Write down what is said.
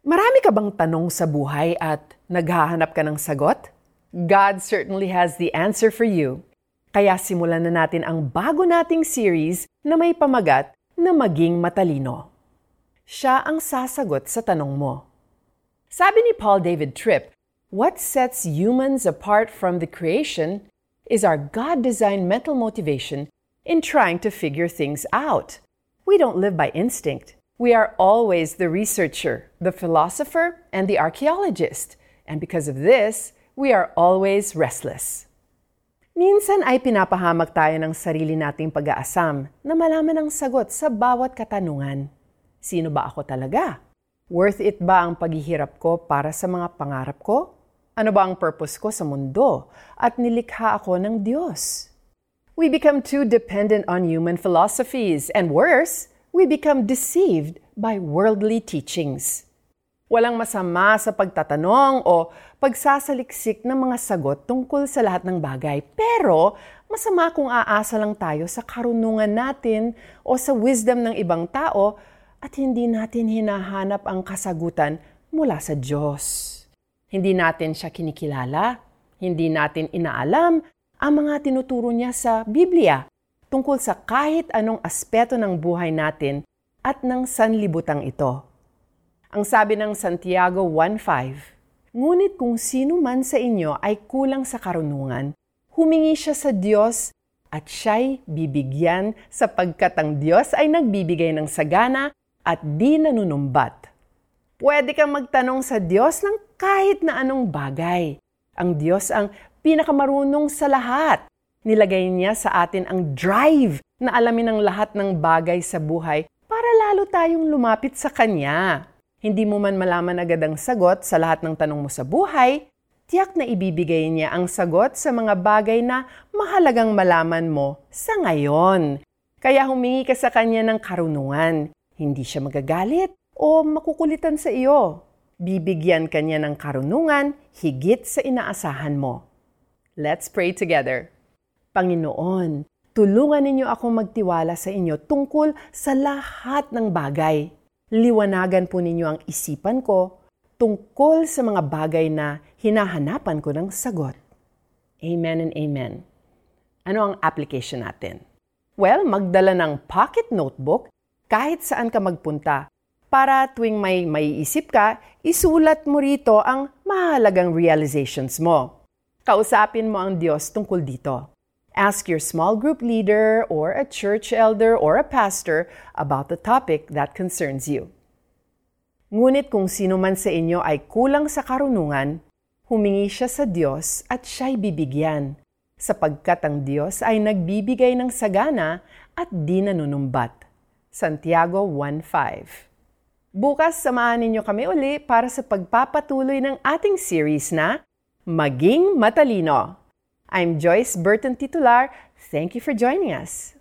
Marami ka bang tanong sa buhay at naghahanap ka ng sagot? God certainly has the answer for you. Kaya simulan na natin ang bago nating series na may pamagat na maging matalino. Siya ang sasagot sa tanong mo. Sabi ni Paul David Tripp, what sets humans apart from the creation is our God-designed mental motivation in trying to figure things out. We don't live by instinct. We are always the researcher, the philosopher, and the archaeologist. And because of this, we are always restless. Minsan ay pinapahamak tayo ng sarili nating pag-aasam na malaman ang sagot sa bawat katanungan. Sino ba ako talaga? Worth it ba ang paghihirap ko para sa mga pangarap ko? Ano ba ang purpose ko sa mundo? At nilikha ako ng Diyos. We become too dependent on human philosophies and worse, we become deceived by worldly teachings. Walang masama sa pagtatanong o pagsasaliksik ng mga sagot tungkol sa lahat ng bagay. Pero masama kung aasa lang tayo sa karunungan natin o sa wisdom ng ibang tao at hindi natin hinahanap ang kasagutan mula sa Diyos. Hindi natin siya kinikilala, hindi natin inaalam ang mga tinuturo niya sa Biblia tungkol sa kahit anong aspeto ng buhay natin at ng sanlibutang ito. Ang sabi ng Santiago 1.5, Ngunit kung sino man sa inyo ay kulang sa karunungan, humingi siya sa Diyos at siya'y bibigyan sapagkat ang Diyos ay nagbibigay ng sagana at di nanunumbat. Pwede kang magtanong sa Diyos ng kahit na anong bagay. Ang Diyos ang pinakamarunong sa lahat Nilagay niya sa atin ang drive na alamin ang lahat ng bagay sa buhay para lalo tayong lumapit sa Kanya. Hindi mo man malaman agad ang sagot sa lahat ng tanong mo sa buhay, tiyak na ibibigay niya ang sagot sa mga bagay na mahalagang malaman mo sa ngayon. Kaya humingi ka sa Kanya ng karunungan. Hindi siya magagalit o makukulitan sa iyo. Bibigyan kanya ng karunungan higit sa inaasahan mo. Let's pray together. Panginoon, tulungan ninyo ako magtiwala sa inyo tungkol sa lahat ng bagay. Liwanagan po ninyo ang isipan ko tungkol sa mga bagay na hinahanapan ko ng sagot. Amen and amen. Ano ang application natin? Well, magdala ng pocket notebook kahit saan ka magpunta para tuwing may maiisip ka, isulat mo rito ang mahalagang realizations mo. Kausapin mo ang Diyos tungkol dito. Ask your small group leader or a church elder or a pastor about the topic that concerns you. Ngunit kung sino man sa inyo ay kulang sa karunungan, humingi siya sa Diyos at siya'y bibigyan, sapagkat ang Diyos ay nagbibigay ng sagana at di nanunumbat. Santiago 1.5 Bukas samahan ninyo kami uli para sa pagpapatuloy ng ating series na Maging Matalino. I'm Joyce Burton Titular. Thank you for joining us.